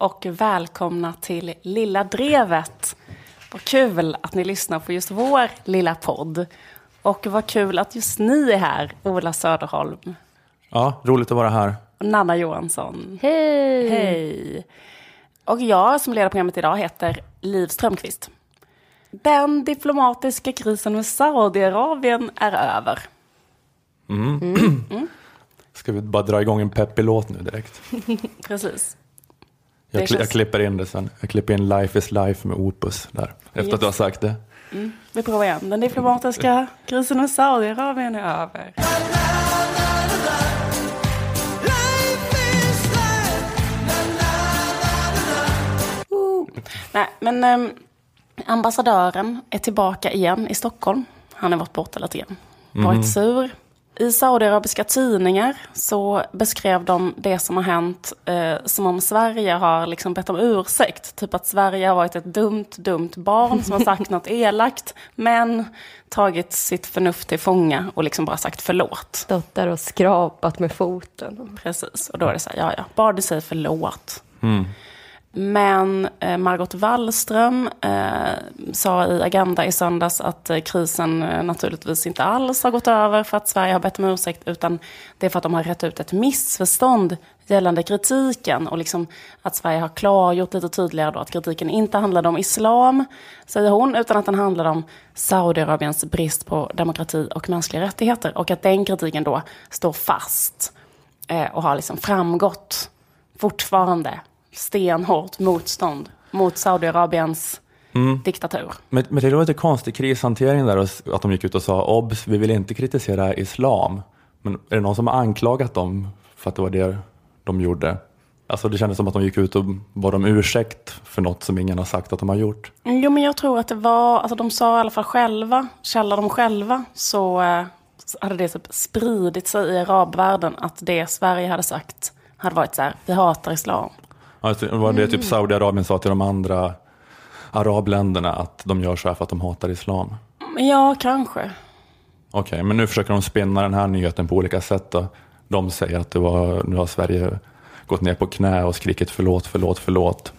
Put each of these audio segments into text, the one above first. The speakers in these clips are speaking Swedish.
Och välkomna till Lilla Drevet. Vad kul att ni lyssnar på just vår lilla podd. Och vad kul att just ni är här, Ola Söderholm Ja, roligt att vara här. och Nanna Johansson. Hej! Hej! Och jag som leder programmet idag heter Liv Strömqvist. Den diplomatiska krisen med Saudiarabien är över. Ska vi bara dra igång en peppig låt nu direkt? Precis. Jag, kli- jag känns- klipper in det sen. Jag klipper in Life is Life med Opus där. Efter Yes. att du har sagt det. Vi provar igen. Den diplomatiska krisen med Saudiarabien är över. Nej, men ehm, ambassadören är tillbaka igen i Stockholm. Han har varit borta lite grann. Varit sur. I saudiarabiska tidningar så beskrev de det som har hänt eh, som om Sverige har liksom bett om ursäkt. Typ att Sverige har varit ett dumt, dumt barn som har sagt något elakt. Men tagit sitt förnuft till fånga och liksom bara sagt förlåt. Stått där och skrapat med foten. Precis, och då är det så här, ja ja, bara du säger förlåt. Men eh, Margot Wallström eh, sa i Agenda i söndags att eh, krisen eh, naturligtvis inte alls har gått över för att Sverige har bett om ursäkt, utan det är för att de har rätt ut ett missförstånd gällande kritiken och liksom att Sverige har klargjort lite tydligare då att kritiken inte handlade om islam, säger hon, utan att den handlade om Saudiarabiens brist på demokrati och mänskliga rättigheter och att den kritiken då står fast eh, och har liksom framgått fortfarande stenhårt motstånd mot Saudiarabiens diktatur. Men, men det var lite konstig krishantering där, att de gick ut och sa obs, vi vill inte kritisera islam. Men är det någon som har anklagat dem för att det var det de gjorde? Alltså det kändes som att de gick ut och bad om ursäkt för något som ingen har sagt att de har gjort. Jo, men jag tror att det var, alltså de sa i alla fall själva, källar de själva, så, eh, hade det typ spridit sig i arabvärlden att det Sverige hade sagt hade varit så här, vi hatar islam. Alltså, det var det typ Saudiarabien sa till de andra arabländerna att de gör så här för att de hatar islam. Ja, kanske. Okej, men nu försöker de spinna den här nyheten på olika sätt. Då. De säger att det var, nu har Sverige gått ner på knä och skrikit förlåt, förlåt, förlåt.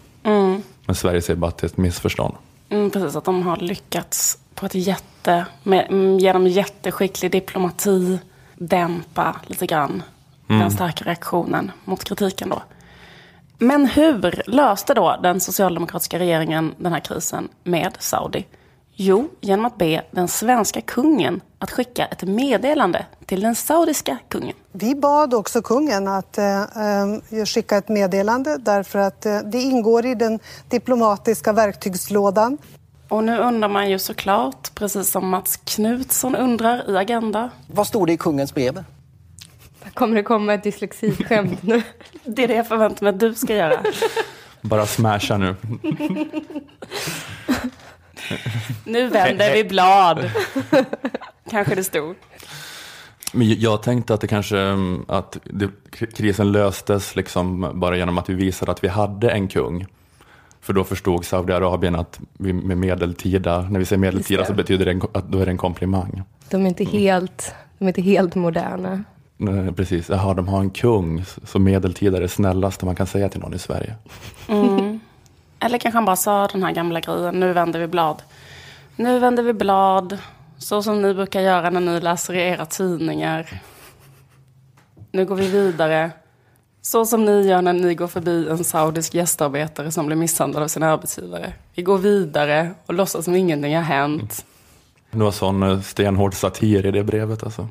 Men Sverige säger bara att det är ett missförstånd. Mm, precis, att de har lyckats på ett jätte, med, mm, genom jätteskicklig diplomati dämpa lite grann den starka reaktionen mot kritiken då. Men hur löste då den socialdemokratiska regeringen den här krisen med Saudi? Jo, genom att be den svenska kungen att skicka ett meddelande till den saudiska kungen. Vi bad också kungen att eh, eh, skicka ett meddelande därför att eh, det ingår i den diplomatiska verktygslådan. Och nu undrar man ju såklart, precis som Mats Knutsson undrar i Agenda, Vad stod det i kungens brev? Kommer det komma ett dyslexiskämt nu? det är det jag förväntar mig att du ska göra. Bara smasha nu. Nu vänder vi blad. Kanske det stod. Men jag tänkte att det kanske mm, att det, krisen löstes liksom bara genom att vi visade att vi hade en kung. För då förstod Saudiarabien att vi med medeltida, när vi säger medeltida så betyder det en, att då är det en komplimang. De är inte helt, de är inte helt moderna. Nej, Precis, jaha de har en kung, så medeltida är det snällaste man kan säga till någon i Sverige. Mm. Eller kanske han bara sa den här gamla grejen, nu vänder vi blad. Nu vänder vi blad, så som ni brukar göra när ni läser i era tidningar. Nu går vi vidare, så som ni gör när ni går förbi en saudisk gästarbetare som blir misshandlad av sin arbetsgivare. Vi går vidare och låtsas som ingenting har hänt. Det var sån eh, stenhård satir i det brevet alltså.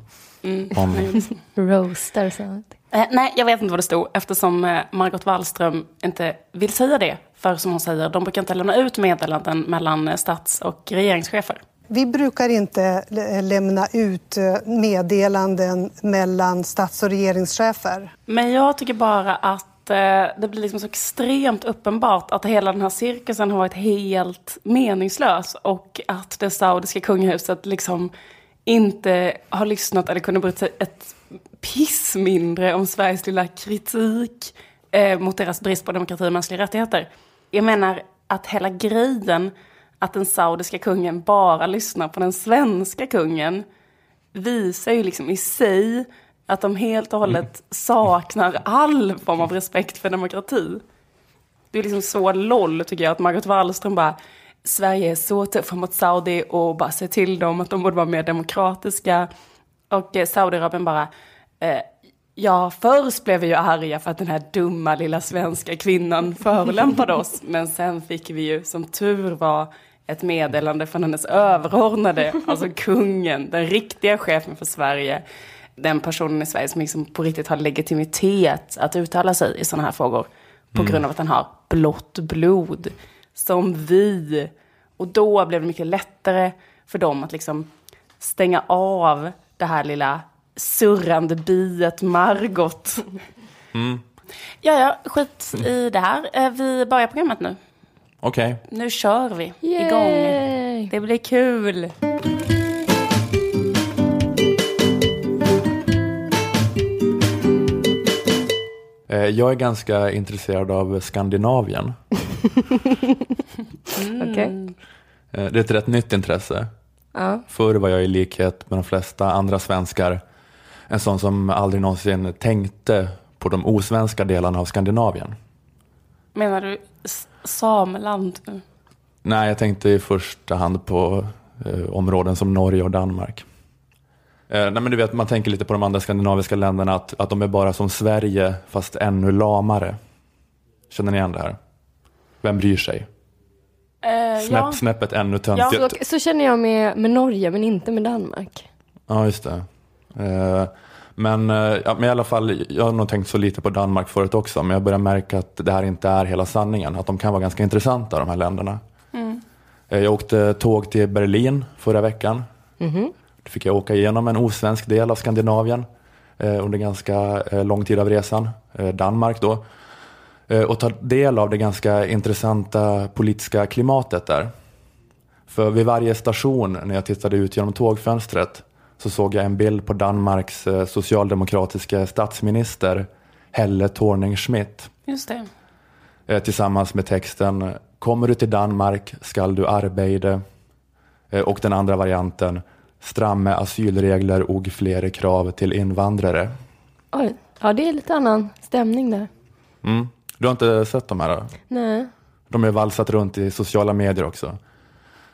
Om, Roastar sånt. Eh, nej, jag vet inte vad det stod eftersom eh, Margot Wallström inte vill säga det. För som hon säger, de brukar inte lämna ut meddelanden mellan stats och regeringschefer. Vi brukar inte lä- lämna ut meddelanden mellan stats och regeringschefer. Men jag tycker bara att eh, det blir liksom så extremt uppenbart att hela den här cirkusen har varit helt meningslös. Och att det saudiska kungahuset liksom inte har lyssnat eller kunde bryta sig ett piss mindre om Sveriges lilla kritik eh, mot deras brist på demokrati och mänskliga rättigheter. Jag menar att hela grejen att den saudiska kungen bara lyssnar på den svenska kungen visar ju liksom i sig att de helt och hållet saknar all form av respekt för demokrati. Det är liksom så LOL tycker jag att Margot Wallström bara Sverige är så tuffa mot Saudi och bara säger till dem att de borde vara mer demokratiska. Och eh, Saudiarabien bara, eh, ja först blev vi ju arga för att den här dumma lilla svenska kvinnan förolämpade oss. Men sen fick vi ju som tur var ett meddelande från hennes överordnade, alltså kungen, den riktiga chefen för Sverige. Den personen i Sverige som liksom på riktigt har legitimitet att uttala sig i sådana här frågor. På grund av att han har blått blod. Som vi. Och då blev det mycket lättare för dem att liksom stänga av det här lilla surrande biet Margot. Ja, ja, skit i det här. Eh, Vi börjar programmet nu. Okej, Nu kör vi igång. Yay! Det blir kul. Jag är ganska intresserad av Skandinavien. Okej. Eh, det är ett rätt nytt intresse. Ja. Förr var jag i likhet med de flesta andra svenskar en sån som aldrig någonsin tänkte på de osvenska delarna av Skandinavien. Menar du Sameland? Nej, jag tänkte i första hand på eh, områden som Norge och Danmark. Eh, nej, men du vet, man tänker lite på de andra skandinaviska länderna att, att de är bara som Sverige fast ännu lamare. Känner ni igen det här? Vem bryr sig? Eh, Snäpp, ja. Snäppet ännu Så, töntigt. så känner jag med, med Norge, men inte med Danmark. Ja, just det. Eh, men, eh, ja, men i alla fall, jag har nog tänkt så lite på Danmark förut också, men jag börjar märka att det här inte är hela sanningen. Att de kan vara ganska intressanta, de här länderna. Eh, Jag åkte tåg till Berlin förra veckan. Då fick jag åka igenom en osvensk del av Skandinavien eh, under ganska eh, lång tid av resan, eh, Danmark då. Och ta del av det ganska intressanta politiska klimatet där. För vid varje station när jag tittade ut genom tågfönstret så såg jag en bild på Danmarks socialdemokratiska statsminister Helle Thorning-Schmidt Just det. tillsammans med texten Kommer du till Danmark skall du arbeta och den andra varianten Stramme asylregler och fler krav till invandrare. Oj. Ja, det är lite annan stämning där. Mm. Du har inte sett de här? Nej. De har valsat runt i sociala medier också.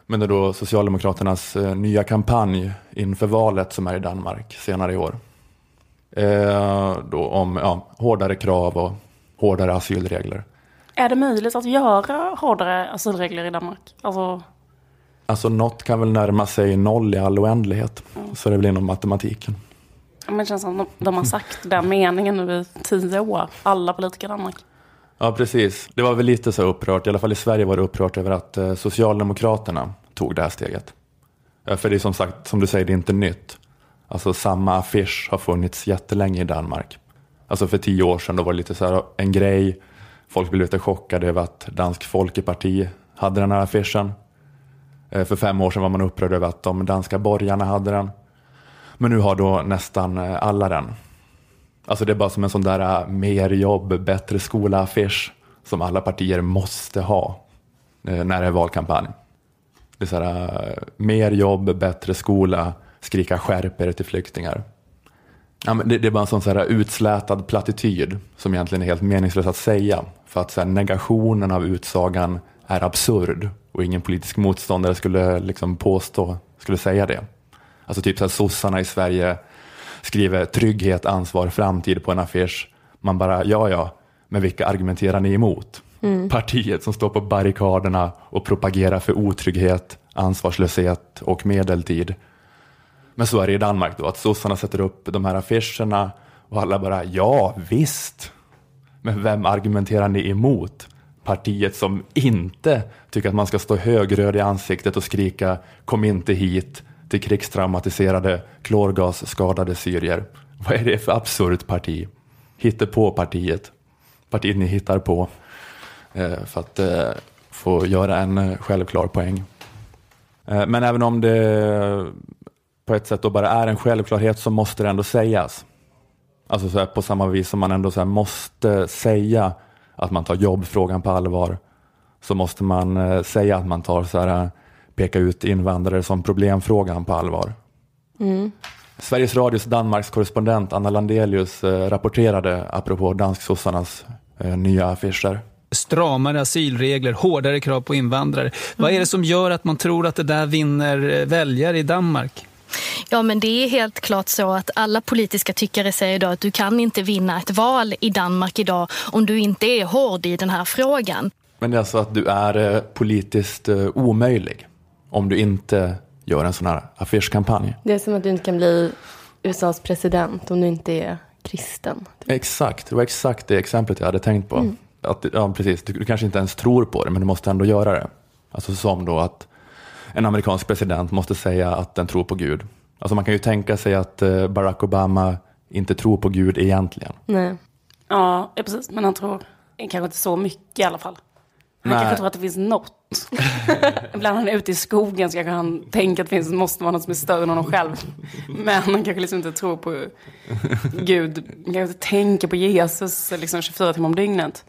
Men det är då Socialdemokraternas eh, nya kampanj inför valet som är i Danmark senare i år. Eh, då om ja, hårdare krav och hårdare asylregler. Är det möjligt att göra hårdare asylregler i Danmark? Alltså, Alltså något kan väl närma sig noll i all oändlighet. Så det är väl inom matematiken. men det känns som de, de har sagt den meningen nu i tio år. Alla politiker i Danmark. Ja, precis. Det var väl lite så upprört, i alla fall i Sverige var det upprört över att eh, Socialdemokraterna tog det här steget. För det är som sagt, som du säger, det är inte nytt. Alltså samma affisch har funnits jättelänge i Danmark. Alltså för tio år sedan då var det lite så här en grej. Folk blev lite chockade över att Dansk Folkeparti hade den här affischen. Eh, för fem år sedan var man upprörd över att de danska borgarna hade den. Men nu har då nästan eh, alla den. Alltså det är bara som en sån där eh, mer jobb, bättre skola-affisch som alla partier måste ha när det är valkampanj. Det är så här, mer jobb, bättre skola, skrika skärp er till flyktingar. Ja, men det, det är bara en sån så här utslätad plattityd som egentligen är helt meningslös att säga. För att så här, negationen av utsagan är absurd och ingen politisk motståndare skulle liksom påstå, skulle säga det. Alltså typ så här sossarna i Sverige skriver trygghet, ansvar, framtid på en affisch. Man bara, ja ja, men vilka argumenterar ni emot? Partiet som står på barrikaderna och propagerar för otrygghet, ansvarslöshet och medeltid. Men så är det i Danmark då, att sossarna sätter upp de här affischerna och alla bara, ja visst. Men vem argumenterar ni emot? Partiet som inte tycker att man ska stå högröd i ansiktet och skrika kom inte hit till krigstraumatiserade, klorgasskadade syrier. Vad är det för absurt parti? Hittepå-partiet. Partiet ni hittar på eh, för att eh, få göra en eh, självklar poäng. Men även om det på ett sätt då bara är en självklarhet så måste det ändå sägas. Alltså så här, på samma vis som man ändå så här måste säga att man tar jobbfrågan på allvar så måste man eh, säga att man tar så här, eh, peka ut invandrare som problemfrågan på allvar. Sveriges Radios Danmarks korrespondent Anna Landelius eh, rapporterade apropå dansksossarnas nya affischer. stramare asylregler, hårdare krav på invandrare. Vad är det som gör att man tror att det där vinner väljare i Danmark? Ja, men det är helt klart så att alla politiska tyckare säger idag att du kan inte vinna ett val i Danmark idag om du inte är hård i den här frågan. Men det är alltså att du är eh, politiskt eh, omöjlig om du inte gör en sån här affischkampanj. Det är som att du inte kan bli USAs president om du inte är kristen. Exakt, det var exakt det exemplet jag hade tänkt på. Att, ja, precis, du, du kanske inte ens tror på det, men du måste ändå göra det. Alltså som då att en amerikansk president måste säga att den tror på Gud. Alltså man kan ju tänka sig att eh, Barack Obama inte tror på Gud egentligen. Nej. Ja, precis. Men han tror kanske inte så mycket i alla fall. Han Nej. kanske tror att det finns något. Ibland när han är ute i skogen så kanske han tänker att det finns, måste vara något som är större än honom själv. Men han kanske liksom inte tror på Gud. Han kanske inte tänker på Jesus liksom 24 timmar om dygnet.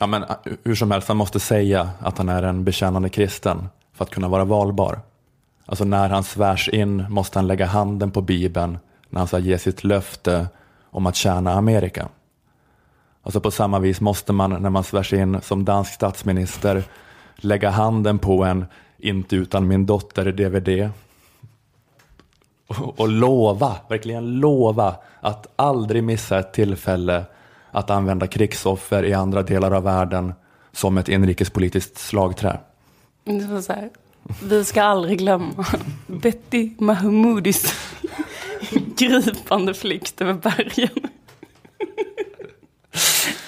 Ja, men eh, hur som helst, han måste säga att han är en bekännande kristen för att kunna vara valbar. Alltså när han svärs in måste han lägga handen på Bibeln när han ska ge sitt löfte om att tjäna Amerika. Alltså på samma vis måste man när man svärs in som dansk statsminister lägga handen på en Inte utan min dotter DVD och, lova, verkligen lova att aldrig missa ett tillfälle att använda krigsoffer i andra delar av världen som ett inrikespolitiskt slagträ. Det var så här, vi ska aldrig glömma Betty Mahmoudis gripande flykt över bergen.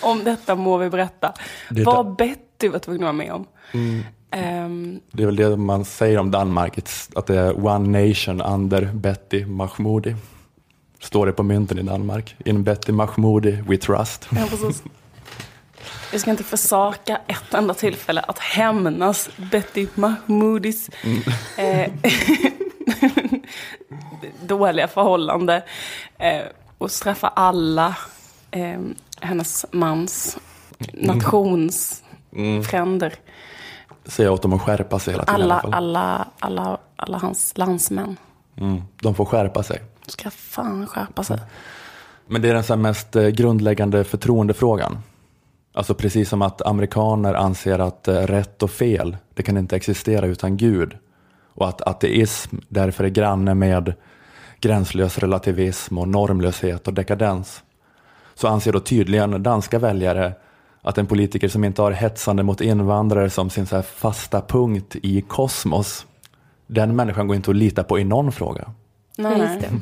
Om detta må vi berätta. Det Vad Betty var tvungen att vara med om. Ehm, Det är väl det man säger om Danmark, att det är one nation under Betty Mahmoudi. Står det på mynten i Danmark. In Betty Mahmoudi we trust. ja, Jag ska inte försaka ett enda tillfälle att hämnas Betty Mahmoudis eh, dåliga förhållande eh, och straffa alla eh, hennes mans nationsfränder. Säger åt dem att skärpa sig hela tiden i alla Alla, fall. alla, alla, alla hans landsmän. Mm, de får skärpa sig. Ska fan skärpa sig. Men det är den så mest eh, grundläggande förtroendefrågan. Alltså precis som att amerikaner anser att eh, rätt och fel, det kan inte existera utan Gud. Och att ateism därför är granne med gränslös relativism och normlöshet och dekadens. Så anser då tydligen danska väljare att en politiker som inte har hetsande mot invandrare som sin så här fasta punkt i kosmos, den människan går inte att lita på i någon fråga. Nej, just det.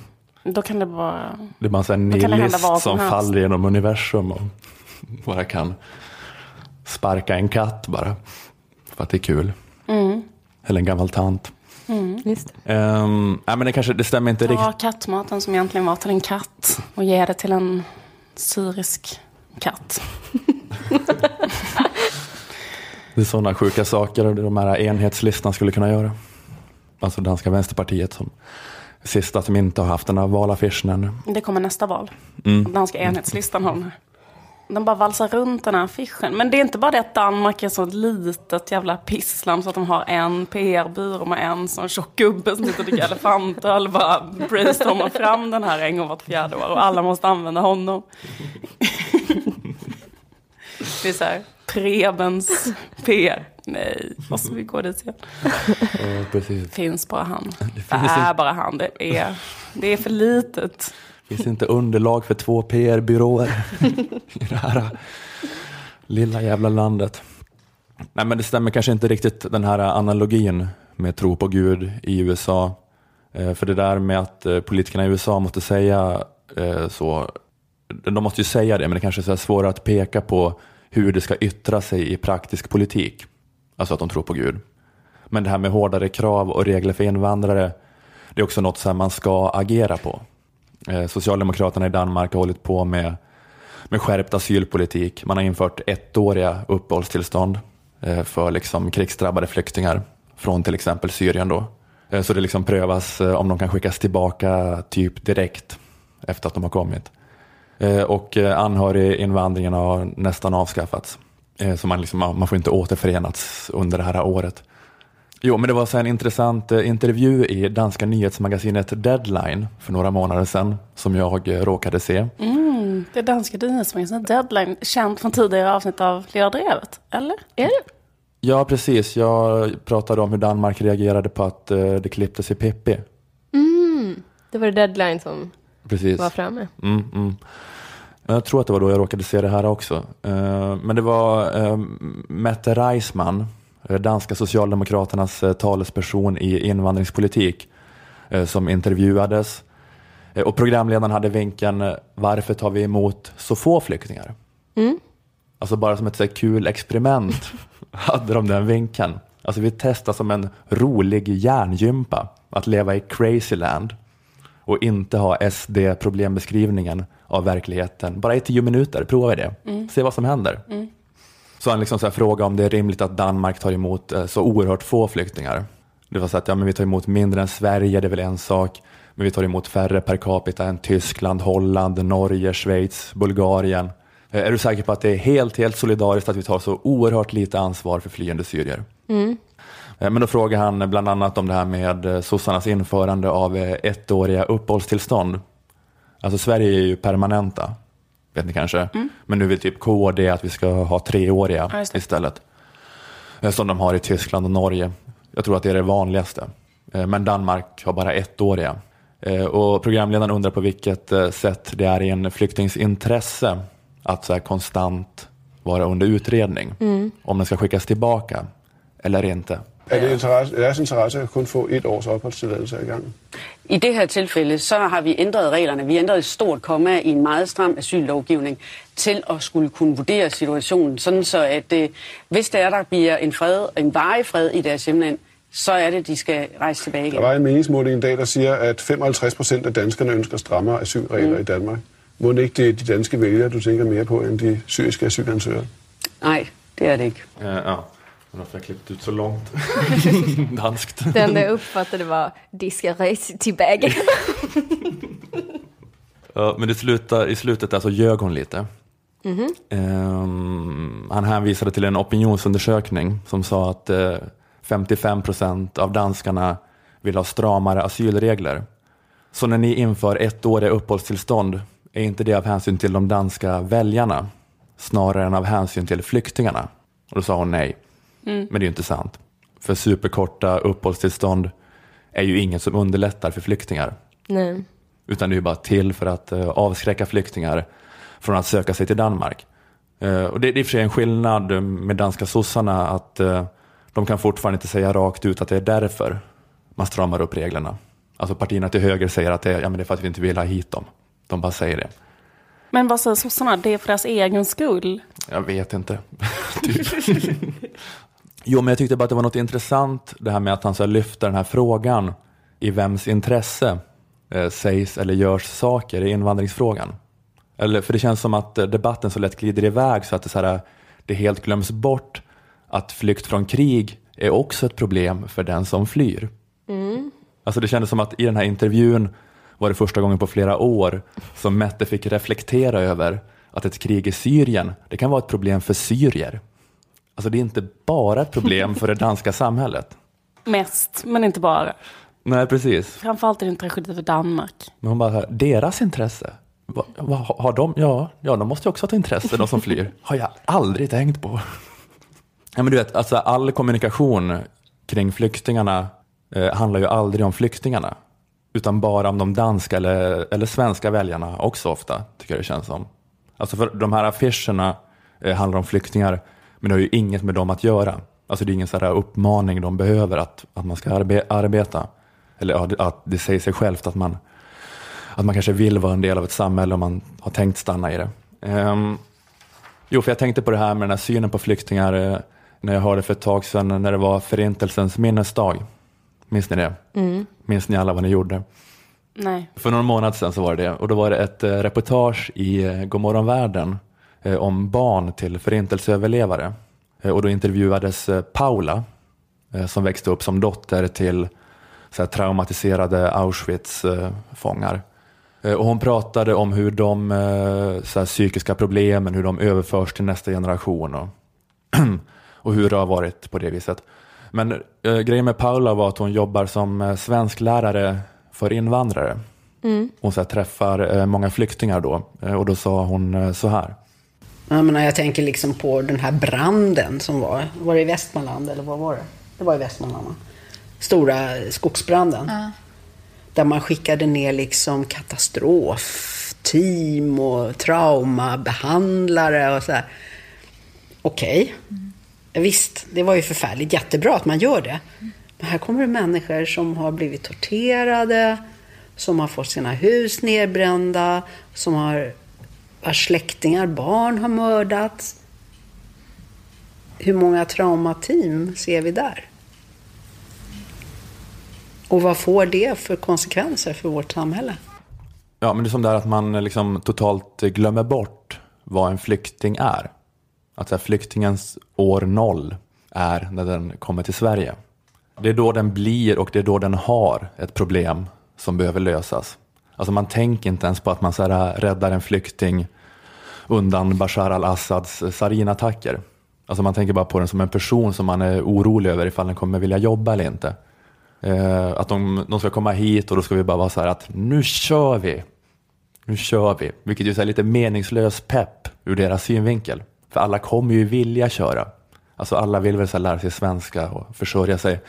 Då kan det vara... Det är bara en nihilist vad som som faller genom universum och bara kan sparka en katt bara. För att det är kul. Mm. Eller en gammal tant. Just det. Um, nej, men det, kanske, det stämmer inte Ta riktigt. kattmaten som egentligen var till en katt och ge det till en syrisk katt. Det är sådana sjuka saker de här enhetslistan skulle kunna göra. Alltså danska vänsterpartiet som sista som inte har haft den här valaffischen ännu. Det kommer nästa val. Mm. Danska enhetslistan har den här. De bara valsar runt den här affischen. Men det är inte bara det att Danmark är så litet jävla pissland så att de har en PR-byrå med en sån tjock gubbe som sitter och dricker elefantöl och bara brainstormar fram den här en gång vart fjärde år och alla måste använda honom. Det är så här, Prebens PR. Nej, måste vi gå dit igen? Ja, precis. finns bara han. Det, finns är inte. bara han. Det är, det är för litet. Finns inte underlag för två PR-byråer i det här lilla jävla landet. Nej men det stämmer kanske inte riktigt den här analogin med tro på Gud i USA. Eh, För det där med att eh, politikerna i USA måste säga eh, så, de måste ju säga det men det kanske är svårare att peka på hur det ska yttra sig i praktisk politik. Alltså att de tror på Gud. Men det här med hårdare krav och regler för invandrare, det är också något som man ska agera på. Eh, Socialdemokraterna i Danmark har hållit på med, med skärpt asylpolitik. Man har infört ettåriga uppehållstillstånd eh, för liksom krigsdrabbade flyktingar från till exempel Syrien. Då. Eh, så det liksom prövas om de kan skickas tillbaka typ direkt efter att de har kommit. Och anhöriginvandringen har nästan avskaffats. Så man, liksom, man får inte återförenats under det här året. Jo, men det var så en intressant eh, intervju i danska nyhetsmagasinet Deadline för några månader sedan som jag eh, råkade se. Det danska nyhetsmagasinet Deadline, känt från tidigare avsnitt av Lilla Drevet, eller? Är det? Ja, precis. Jag pratade om hur Danmark reagerade på att eh, det klipptes i Pippi. Det var det deadline som Precis. var framme. Mm, mm. Jag tror att det var då jag råkade se det här också. Men det var Mette Reisman, danska socialdemokraternas eh, talesperson i invandringspolitik, eh, som intervjuades. Eh, Och programledaren hade vinkeln, eh, varför tar vi emot så få flyktingar? Alltså bara som ett så kul experiment hade de den vinkeln. Alltså vi testar som en rolig hjärngympa att leva i crazyland och inte ha SD-problembeskrivningen av verkligheten. Bara i tio minuter, prova det. Se vad som händer. Så han liksom så frågade om det är rimligt att Danmark tar emot eh, så oerhört få flyktingar. Det var så att ja, men vi tar emot mindre än Sverige, det är väl en sak. Men vi tar emot färre per capita än Tyskland, Holland, Norge, Schweiz, Bulgarien. Eh, Är du säker på att det är helt, helt solidariskt att vi tar så oerhört lite ansvar för flyende syrier? Eh, Men då frågar han bland annat om det här med sossarnas införande av ettåriga uppehållstillstånd. Alltså Sverige är ju permanenta, vet ni kanske. Men nu vill typ KD att vi ska ha treåriga Ja, istället. Eh, Som de har i Tyskland och Norge. Jag tror att det är det vanligaste. Eh, Men Danmark har bara ettåriga. Eh, Och programledaren undrar på vilket sätt det är i en flyktings intresse att så här konstant vara under utredning. Om den ska skickas tillbaka eller inte. Er det interesse, deres interesse at kun få et års opholdstilladelse ad gangen? I det her tilfælde, så har vi ændret reglerne. Vi ændret et stort komma i en meget stram asyllovgivning til at skulle kunne vurdere situationen, sådan så at øh, hvis der er, der bliver en fred, en varig fred i deres hjemland, så er det, de skal rejse tilbage igen. Der var en meningsmåling en dag, der siger, at 55 procent af danskerne ønsker strammere asylregler mm. i Danmark. Må det ikke det er de danske vælgere, du tænker mere på, end de syriske asylansøgere? Nej, det er det ikke. Ja, men varför har jag klippt ut så långt? Danskt. Det enda jag uppfattade var de ska resa tillbaka. Ja, men det slutar, i slutet där så ljög hon lite. Ehm, han hänvisade till en opinionsundersökning som sa att eh, 55 procent av danskarna vill ha stramare asylregler. Så när ni inför ettåriga uppehållstillstånd är inte det av hänsyn till de danska väljarna snarare än av hänsyn till flyktingarna? Och då sa hon nej. Men det är ju inte sant. För superkorta uppehållstillstånd är ju inget som underlättar för flyktingar. Nej. Utan det är ju bara till för att eh, avskräcka flyktingar från att söka sig till Danmark. Eh, och det, är i och för sig en skillnad med danska sossarna att eh, de kan fortfarande inte säga rakt ut att det är därför man stramar upp reglerna. Alltså partierna till höger säger att det är, ja, men det är för att vi inte vill ha hit dem. De bara säger det. Men vad säger sossarna? Det är för deras egen skull. Jag vet inte. typ. Jo, men jag tyckte bara att det var något intressant det här med att han så lyfter den här frågan i vems intresse eh, sägs eller görs saker i invandringsfrågan. Eller, för det känns som att eh, debatten så lätt glider iväg så att det, så här, det helt glöms bort att flykt från krig är också ett problem för den som flyr. Alltså det kändes som att i den här intervjun var det första gången på flera år som Mette fick reflektera över att ett krig i Syrien, det kan vara ett problem för syrier. Alltså det är inte bara ett problem för det danska samhället. Mest, men inte bara. Nej, precis. Framförallt är det en tragedi för Danmark. Men hon bara, deras intresse? Va, va, har de? Ja, ja, de måste ju också ha ett intresse, de som flyr. Har jag aldrig tänkt på. Ja, men du vet, alltså all kommunikation kring flyktingarna eh, handlar ju aldrig om flyktingarna. Utan bara om de danska eller, eller svenska väljarna också ofta, tycker jag det känns som. Alltså för de här affischerna eh, handlar om flyktingar, men det har ju inget med dem att göra. Alltså det är ingen så här uppmaning de behöver att, att man ska arbe- arbeta. Eller ja, att det säger sig självt att man, att man kanske vill vara en del av ett samhälle om man har tänkt stanna i det. Ehm, jo, för jag tänkte på det här med den här synen på flyktingar eh, när jag hörde för ett tag sedan när det var Förintelsens minnesdag. Minns ni det? Minns ni alla vad ni gjorde? Nej. För någon månad sedan så var det det och då var det ett eh, reportage i eh, Godmorgon världen om barn till förintelseöverlevare. Eh, och då intervjuades eh, Paula eh, som växte upp som dotter till så här, traumatiserade Auschwitz-fångar. Eh, och hon pratade om hur de eh, så här, psykiska problemen, hur de överförs till nästa generation och, och hur det har varit på det viset. Men eh, grejen med Paula var att hon jobbar som eh, svensklärare för invandrare. Hon så här, träffar eh, många flyktingar då. Eh, och då sa hon eh, så här. Jag, menar, jag tänker liksom på den här branden som var. Var det i Västmanland eller vad var det? Det var i Västmanland va? Stora skogsbranden. Där man skickade ner liksom katastrofteam och traumabehandlare och så här. Okej. Visst, det var ju förfärligt. Jättebra att man gör det. Men här kommer det människor som har blivit torterade, som har fått sina hus nedbrända, som har vars släktingar, barn har mördats. Hur många traumateam ser vi där? Och vad får det för konsekvenser för vårt samhälle? Ja, men det är som det att man liksom totalt glömmer bort vad en flykting är. Att här, flyktingens år noll är när den kommer till Sverige. Det är då den blir och det är då den har ett problem som behöver lösas. Alltså man tänker inte ens på att man så här, äh, räddar en flykting undan Bashar al-Assads äh, sarinattacker. Alltså man tänker bara på den som en person som man är orolig över ifall den kommer vilja jobba eller inte. Eh, att de, de ska komma hit och då ska vi bara vara så här att nu kör vi. Nu kör vi. Vilket ju är lite meningslös pepp ur deras synvinkel. För alla kommer ju vilja köra. Alltså alla vill väl så lära sig svenska och försörja sig.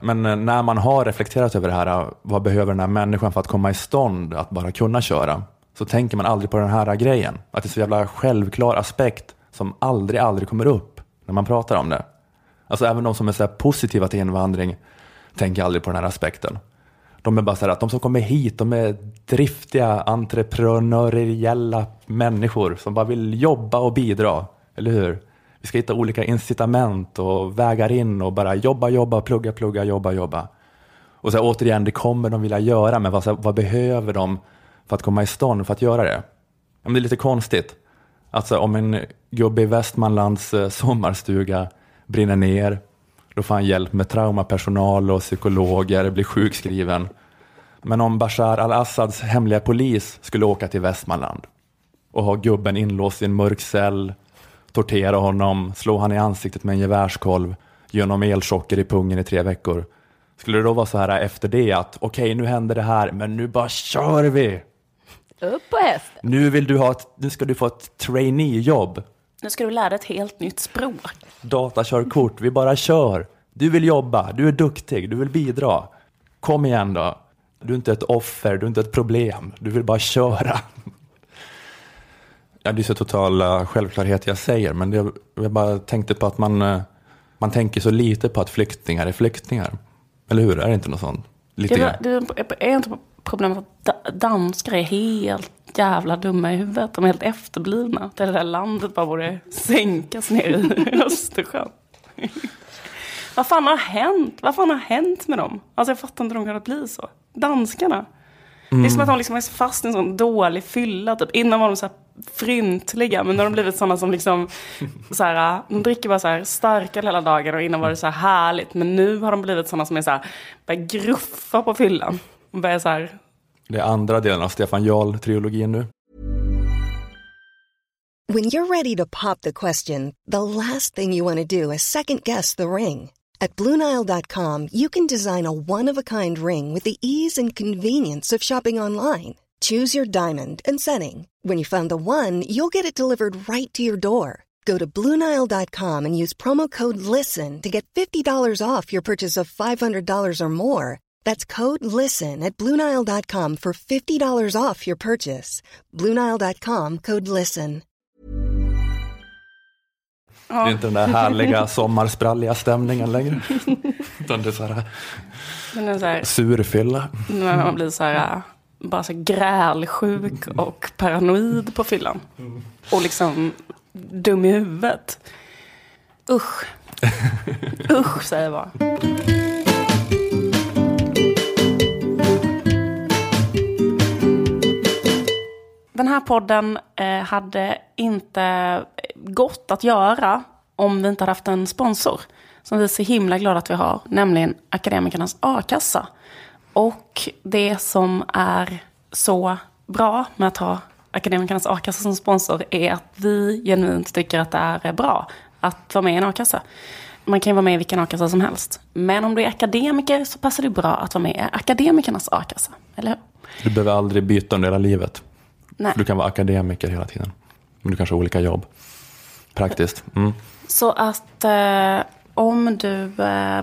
Men eh, när man har reflekterat över det här, eh, vad behöver den här människan för att komma i stånd att bara kunna köra? Så tänker man aldrig på den här eh, grejen. Att det är så jävla självklar aspekt som aldrig, aldrig kommer upp när man pratar om det. Alltså även de som är så här positiva till invandring tänker aldrig på den här aspekten. De är bara så här att de som kommer hit, de är driftiga, entreprenöriella människor som bara vill jobba och bidra. Eller hur? Vi ska hitta olika incitament och vägar in och bara jobba, jobba, plugga, plugga, jobba, jobba. Och så här, återigen, det kommer de vilja göra, men vad, här, vad behöver de för att komma i stånd för att göra det? Men det är lite konstigt. Alltså om en gubbe i Västmanlands eh, sommarstuga brinner ner, då får han hjälp med traumapersonal och psykologer, blir sjukskriven. Men om Bashar al-Assads hemliga polis skulle åka till Västmanland och ha gubben inlåst i en mörk cell, tortera honom, slå han i ansiktet med en gevärskolv, ge honom elchocker i pungen i tre veckor. Skulle det då vara så här efter det att okej, okay, nu händer det här, men nu bara kör vi. Upp på hästen. Nu, vill du ha ett, nu ska du få ett trainee-jobb. Nu ska du lära dig ett helt nytt språk. Datakörkort, vi bara kör. Du vill jobba, du är duktig, du vill bidra. Kom igen då. Du är inte ett offer, du är inte ett problem. Du vill bara köra. Ja, det är så total självklarhet jag säger, men det, jag bara tänkte på att man, eh, man tänker så lite på att flyktingar är flyktingar. Eller hur? Är det inte något sånt? Lite Det, det är inte problemet att da- danskar är helt jävla dumma i huvudet. De är helt efterblivna. Det där landet bara borde sänkas ner i Östersjön. Vad fan har hänt? Vad fan har hänt med dem? Alltså jag fattar inte hur de kunnat bli så. Danskarna. Det är som att de liksom är fast i en sån dålig fylla. Typ. Innan var de så här fryntliga, men nu har de blivit sådana som liksom... Så här, de dricker bara så här starka hela dagen och innan var det så här härligt. Men nu har de blivit sådana som är så här, börjar gruffa på fyllan. Och börjar så här, Det är andra delen av Stefan Jarl-trilogin nu. When you're ready to pop the question, the last thing you want to do is second guess the ring. At Bluenile.com, you can design a one of a kind ring with the ease and convenience of shopping online. Choose your diamond and setting. When you find the one, you'll get it delivered right to your door. Go to Bluenile.com and use promo code LISTEN to get $50 off your purchase of $500 or more. That's code LISTEN at Bluenile.com for $50 off your purchase. Bluenile.com code LISTEN. Det är inte den där härliga sommarspralliga stämningen längre. Utan det är så här men en så här, surfylla. när man blir så här, bara så grälsjuk och paranoid på fyllan. Och liksom dum i huvudet. Usch. Usch säger jag bara. Den här podden eh, hade inte gått att göra om vi inte hade haft en sponsor. Som vi är så himla glada att vi har, nämligen Akademikernas A-kassa. Och det som är så bra med att ha Akademikernas A-kassa som sponsor är att vi genuint tycker att det är bra att vara med i en a-kassa. man kan ju vara med i vilken a-kassa som helst. Men om du är akademiker så passar det bra att vara med i akademikernas a-kassa. Eller hur? Du behöver aldrig byta under hela livet. Nej. Du kan vara akademiker hela tiden. Men du kanske har olika jobb. Praktiskt. Mm. Så att eh, om du eh,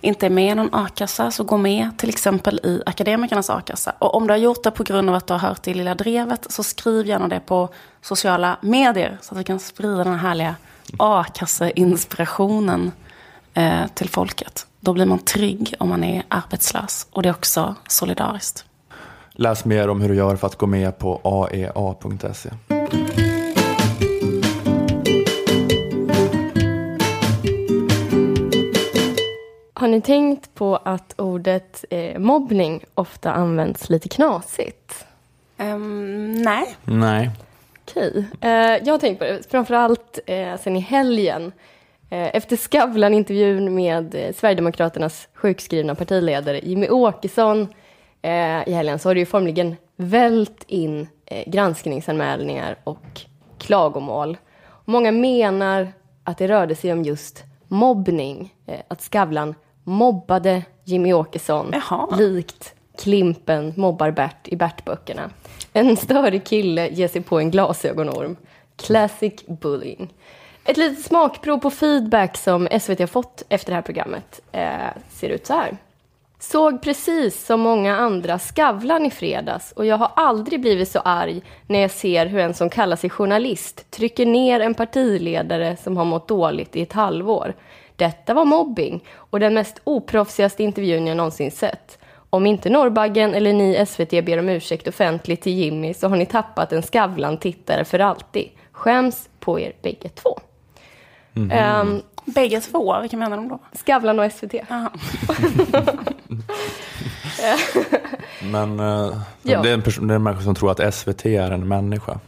inte är med i någon a-kassa så gå med till exempel i akademikernas a-kassa. Och om du har gjort det på grund av att du har hört det i Lilla Drevet så skriv gärna det på sociala medier så att vi kan sprida den här härliga a-kasseinspirationen eh, till folket. Då blir man trygg om man är arbetslös och det är också solidariskt. Läs mer om hur du gör för att gå med på aea.se. Har ni tänkt på att ordet eh, mobbning ofta används lite knasigt? Ehm, nej. Nej. Okej. Eh, jag har tänkt på det, framförallt eh, sen i helgen. Eh, efter Skavlan-intervjun med eh, Sverigedemokraternas sjukskrivna partiledare Jimmy Åkesson eh, i helgen så har det ju formligen vält in eh, granskningsanmälningar och klagomål. Många menar att det rörde sig om just mobbning. Eh, att Skavlan mobbade Jimmy Åkesson Jaha. likt Klimpen mobbar Bert i Bert-böckerna. En störig kille ger sig på en glasögonorm. Classic bullying. Ett litet smakprov på feedback som SVT har fått efter det här programmet eh, ser ut så här. Såg precis som många andra Skavlan i fredags och jag har aldrig blivit så arg när jag ser hur en som kallar sig journalist trycker ner en partiledare som har mått dåligt i ett halvår. Detta var mobbing och den mest oproffsigaste intervjun jag någonsin sett. Om inte Norrbaggen eller ni SVT ber om ursäkt offentligt till Jimmy så har ni tappat en Skavlan-tittare för alltid. Skäms på er bägge två. Ehm, Bägge två, vilka menar de då? Skavlan och SVT. Men eh, Ja. det, är en person, det är en människa som tror att SVT är en människa.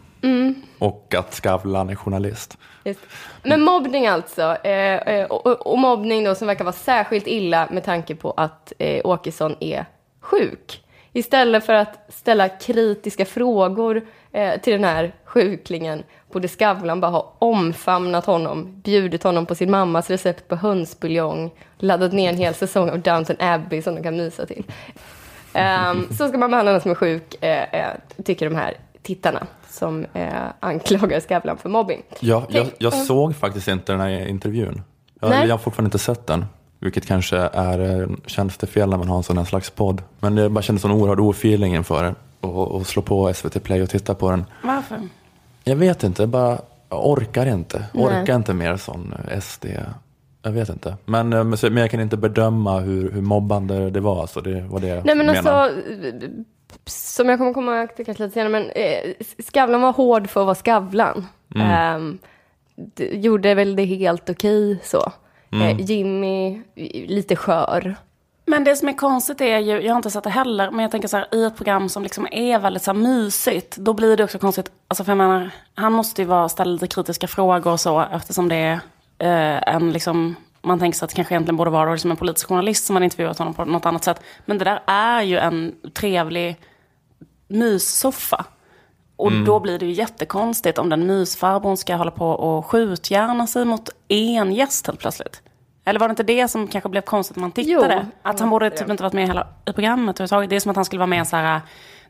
Och att Skavlan är journalist. Just. Men mobbning alltså. Eh, eh och, och- mobbning då som verkar vara särskilt illa med tanke på att eh, Åkesson är sjuk. Istället för att ställa kritiska frågor eh, till den här sjuklingen borde Skavlan bara ha omfamnat honom, bjudit honom på sin mammas recept på hönsbuljong, laddat ner en hel säsong av Downton Abbey som de kan mysa till. Um, så ska man behandla någon som är sjuk, eh, eh, tycker de här tittarna som eh, anklagar Skavlan för mobbing. Jag, jag, jag Tänk- såg faktiskt inte den här intervjun. Jag, Nej. jag har fortfarande inte sett den. Vilket kanske är eh, tjänstefel när man har en sån här slags podd. Men det bara kändes som en oerhörd ofeeling inför det. Och, och slå på SVT Play och titta på den. Varför? Jag vet inte, jag bara jag orkar inte. Nej. Orkar inte mer sån eh, SD. Jag vet inte. Men, eh, men jag kan inte bedöma hur, hur mobbande det var. Så det var det jag Nej men menar. alltså, som jag kommer komma till kanske lite senare, men eh, Skavlan var hård för att vara Skavlan. Mm. D- gjorde väl det helt okej så. Mm. Eh, Jimmy, lite skör. Men det som är konstigt är ju, jag har inte sett det heller, men jag tänker så här, i ett program som liksom är väldigt så här mysigt, då blir det också konstigt, alltså för jag menar, han måste ju vara, ställa lite kritiska frågor och så, eftersom det är eh, en liksom, man tänker sig att det kanske egentligen borde vara då liksom en politisk journalist som har intervjuat honom på något annat sätt. Men det där är ju en trevlig myssoffa. Och Mm. då blir det ju jättekonstigt om den mysfarbrorn ska hålla på och skjutgärna sig mot en gäst helt plötsligt. Eller var det inte det som kanske blev konstigt när man tittade? Jo, att han borde typ inte varit med hela, i programmet överhuvudtaget. Det är som att han skulle vara med så här,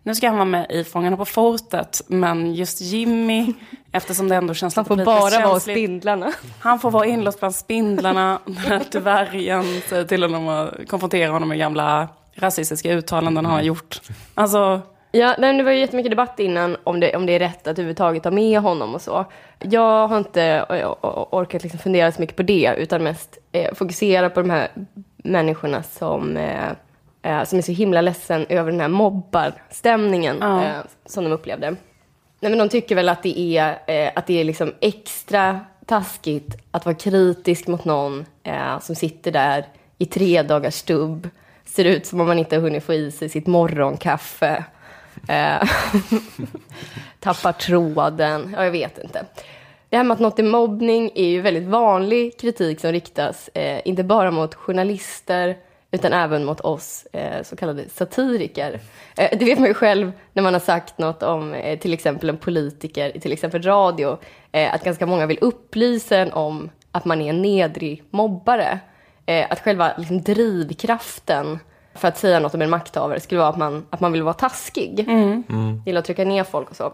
nu ska han vara med i Fångarna på fortet, men just Jimmy, eftersom det ändå känns Han får lite bara vara hos känsligt, spindlarna. Han får vara inlåst bland spindlarna, den här dvärgen säger till honom och konfronterar honom med gamla rasistiska uttalanden han har gjort. Alltså, Ja, men det var ju jättemycket debatt innan om det, om det är rätt att överhuvudtaget ha med honom och så. Jag har inte orkat liksom fundera så mycket på det, utan mest eh, fokusera på de här människorna som, eh, eh, som är så himla ledsen över den här mobbarstämningen Ja. eh, som de upplevde. Nej, men de tycker väl att det är, eh, att det är liksom extra taskigt att vara kritisk mot någon eh, som sitter där i tre dagars stubb, ser ut som om man inte har hunnit få i sig sitt morgonkaffe, eh, tappar tråden, ja, jag vet inte. Det här med att något är mobbning är ju väldigt vanlig kritik som riktas, eh, inte bara mot journalister, utan även mot oss eh, så kallade satiriker. Eh, det vet man ju själv när man har sagt något om eh, till exempel en politiker i till exempel radio, eh, att ganska många vill upplysa en om att man är en nedrig mobbare. Eh, att själva liksom, drivkraften för att säga något om en makthavare skulle vara att man, att man vill vara taskig. Mm. Gillar att trycka ner folk och så.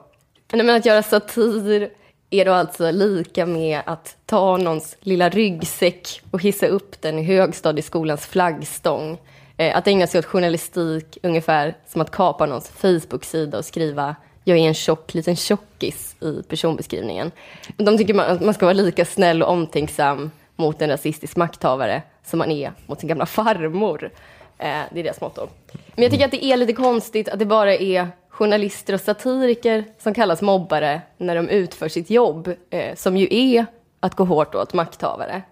Men att göra satir är då alltså lika med att ta någons lilla ryggsäck och hissa upp den i högstadieskolans flaggstång. Eh, att ägna sig åt journalistik ungefär som att kapa någons Facebook-sida och skriva jag är en tjock liten tjockis i personbeskrivningen. De tycker man, att man ska vara lika snäll och omtänksam mot en rasistisk makthavare som man är mot sin gamla farmor. Eh, det är deras motto. Men jag tycker att det är lite konstigt att det bara är journalister och satiriker som kallas mobbare när de utför sitt jobb, eh, som ju är att gå hårt åt makthavare.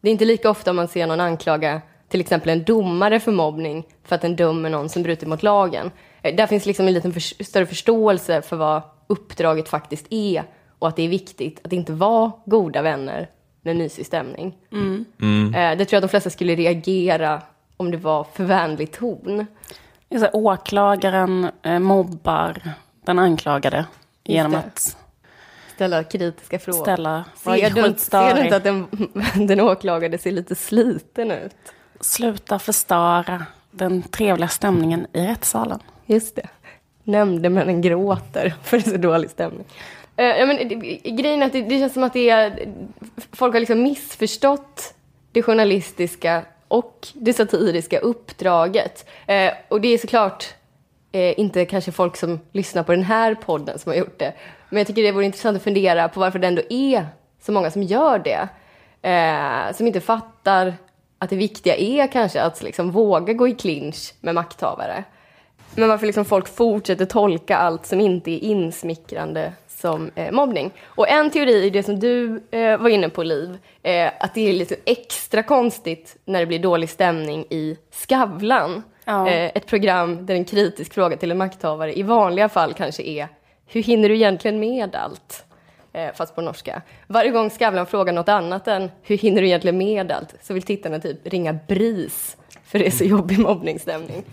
Det är inte lika ofta man ser någon anklaga till exempel en domare för mobbning för att den dömer någon som brutit mot lagen. Eh, där finns liksom en liten för, större förståelse för vad uppdraget faktiskt är och att det är viktigt att inte vara goda vänner med mysig stämning. Eh, det tror jag att de flesta skulle reagera om det var för vänlig ton. Så åklagaren eh, mobbar den anklagade genom det. att Ställa kritiska frågor. ställa... Ser du, inte- ser du inte att den, den åklagade ser lite sliten ut? Sluta förstöra den trevliga stämningen i rättssalen. Just det. Nämndemännen gråter för det är så dålig stämning. Eh, ja, men, grejen är att det, det känns som att det är, folk har liksom missförstått det journalistiska och det satiriska uppdraget. Eh, och det är såklart eh, inte kanske folk som lyssnar på den här podden som har gjort det. Men jag tycker det vore intressant att fundera på varför det ändå är så många som gör det. Eh, som inte fattar att det viktiga är kanske att liksom våga gå i clinch med makthavare. Men varför liksom folk fortsätter tolka allt som inte är insmickrande som eh, mobbning. Och en teori är det som du eh, var inne på, Liv, eh, att det är lite extra konstigt när det blir dålig stämning i Skavlan. Ja. Eh, ett program där en kritisk fråga till en makthavare i vanliga fall kanske är hur hinner du egentligen med allt? Eh, fast på norska. Varje gång Skavlan frågar något annat än hur hinner du egentligen med allt så vill tittarna typ ringa BRIS för det är så jobbig mobbningsstämning.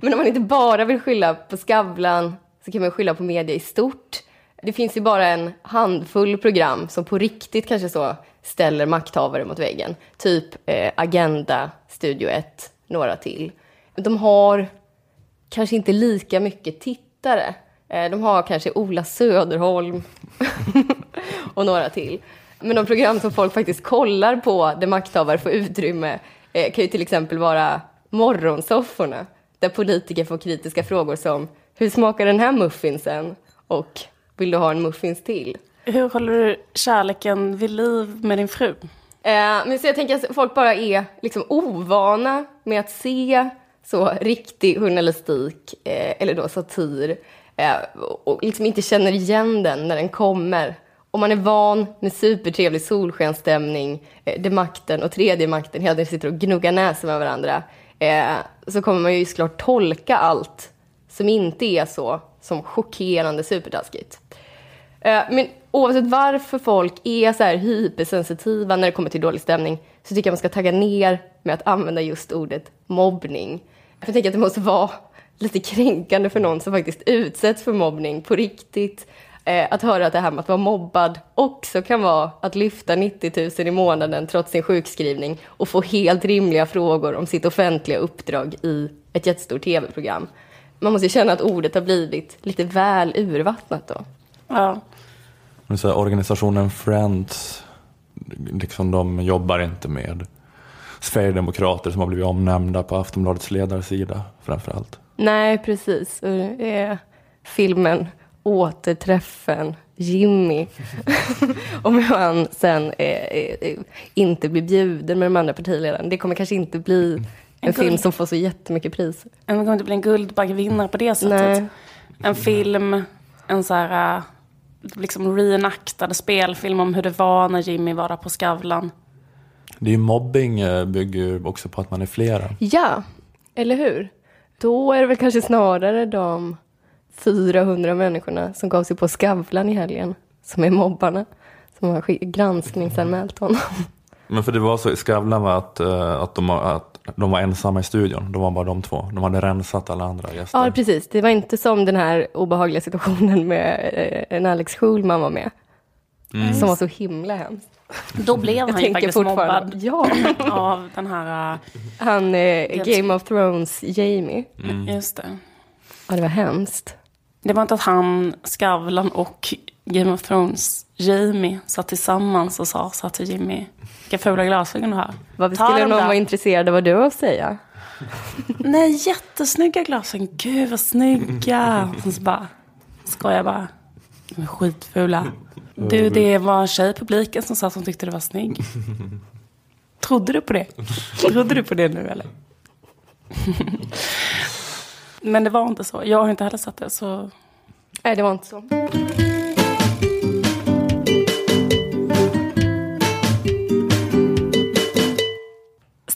Men om man inte bara vill skylla på Skavlan så kan man skylla på media i stort. Det finns ju bara en handfull program som på riktigt kanske så ställer makthavare mot väggen. Typ eh, Agenda, Studio 1, några till. De har kanske inte lika mycket tittare. Eh, De har kanske Ola Söderholm och några till. Men de program som folk faktiskt kollar på där makthavare får utrymme eh, kan ju till exempel vara morgonsofforna där politiker får kritiska frågor som hur smakar den här muffinsen? Och vill du ha en muffins till? Hur håller du kärleken vid liv med din fru? Eh, men så jag tänker att folk bara är liksom ovana med att se så riktig journalistik, eh, eller då satir, eh, och- liksom inte känner igen den när den kommer. Om man är van med supertrevlig solskenstämning, eh, där makten och tredje makten hela tiden sitter och gnuggar näsor med varandra, eh, så kommer man ju såklart tolka allt som inte är så som chockerande supertaskigt. Eh, men oavsett varför folk är så här hypersensitiva när det kommer till dålig stämning så tycker jag man ska tagga ner med att använda just ordet mobbning. För jag tänker att det måste vara lite kränkande för någon som faktiskt utsätts för mobbning på riktigt. Eh, att höra att det här med att vara mobbad också kan vara att lyfta 90 000 i månaden trots sin sjukskrivning och få helt rimliga frågor om sitt offentliga uppdrag i ett jättestort tv-program. Man måste ju känna att ordet har blivit lite väl urvattnat då. Ja. Men så här, organisationen Friends, liksom de jobbar inte med Sverigedemokrater som har blivit omnämnda på Aftonbladets ledarsida framförallt. Nej, precis. Och det är filmen Återträffen Jimmy. Om hur han sen eh, eh, inte blir bjuden med de andra partiledarna. Det kommer kanske inte bli en En film som får så jättemycket priser. Det kommer inte bli en Guldbaggevinnare på det sättet. Nej. En film, en så här liksom reenaktad spelfilm om hur det var när Jimmy var på Skavlan. Det är ju mobbing eh, bygger ju också på att man är flera. Ja, eller hur? Då är det väl kanske snarare de 400 människorna som gav sig på Skavlan i helgen som är mobbarna. Som har granskningsanmält honom. Men för det var så i Skavlan var att, eh, att, de, att de var ensamma i studion. De var bara de två. De hade rensat alla andra gäster. Ja, precis. Det var inte som den här obehagliga situationen med eh, en Alex Schulman var med. Som var så himla hemskt. Då blev Jag han ju faktiskt mobbad Ja. av den här... Han, eh, Game of Thrones, Jamie. äh, Just det. Ja, det var hemskt. Det var inte att han, Skavlan och Game of Thrones, Jamie, satt tillsammans och sa så till Jimmy, vilka fula glasögon du har. Varför Ta skulle någon där. vara intresserad av vad du har att säga? Nej, jättesnygga glasögon. Gud vad snygga. Och så bara, skojar bara. De är skitfula. Du, det var en tjej i publiken som sa att hon tyckte det var snygg. Trodde du på det? Trodde du på det nu eller? Men det var inte så. Jag har inte heller sett det. Så... Nej, det var inte så.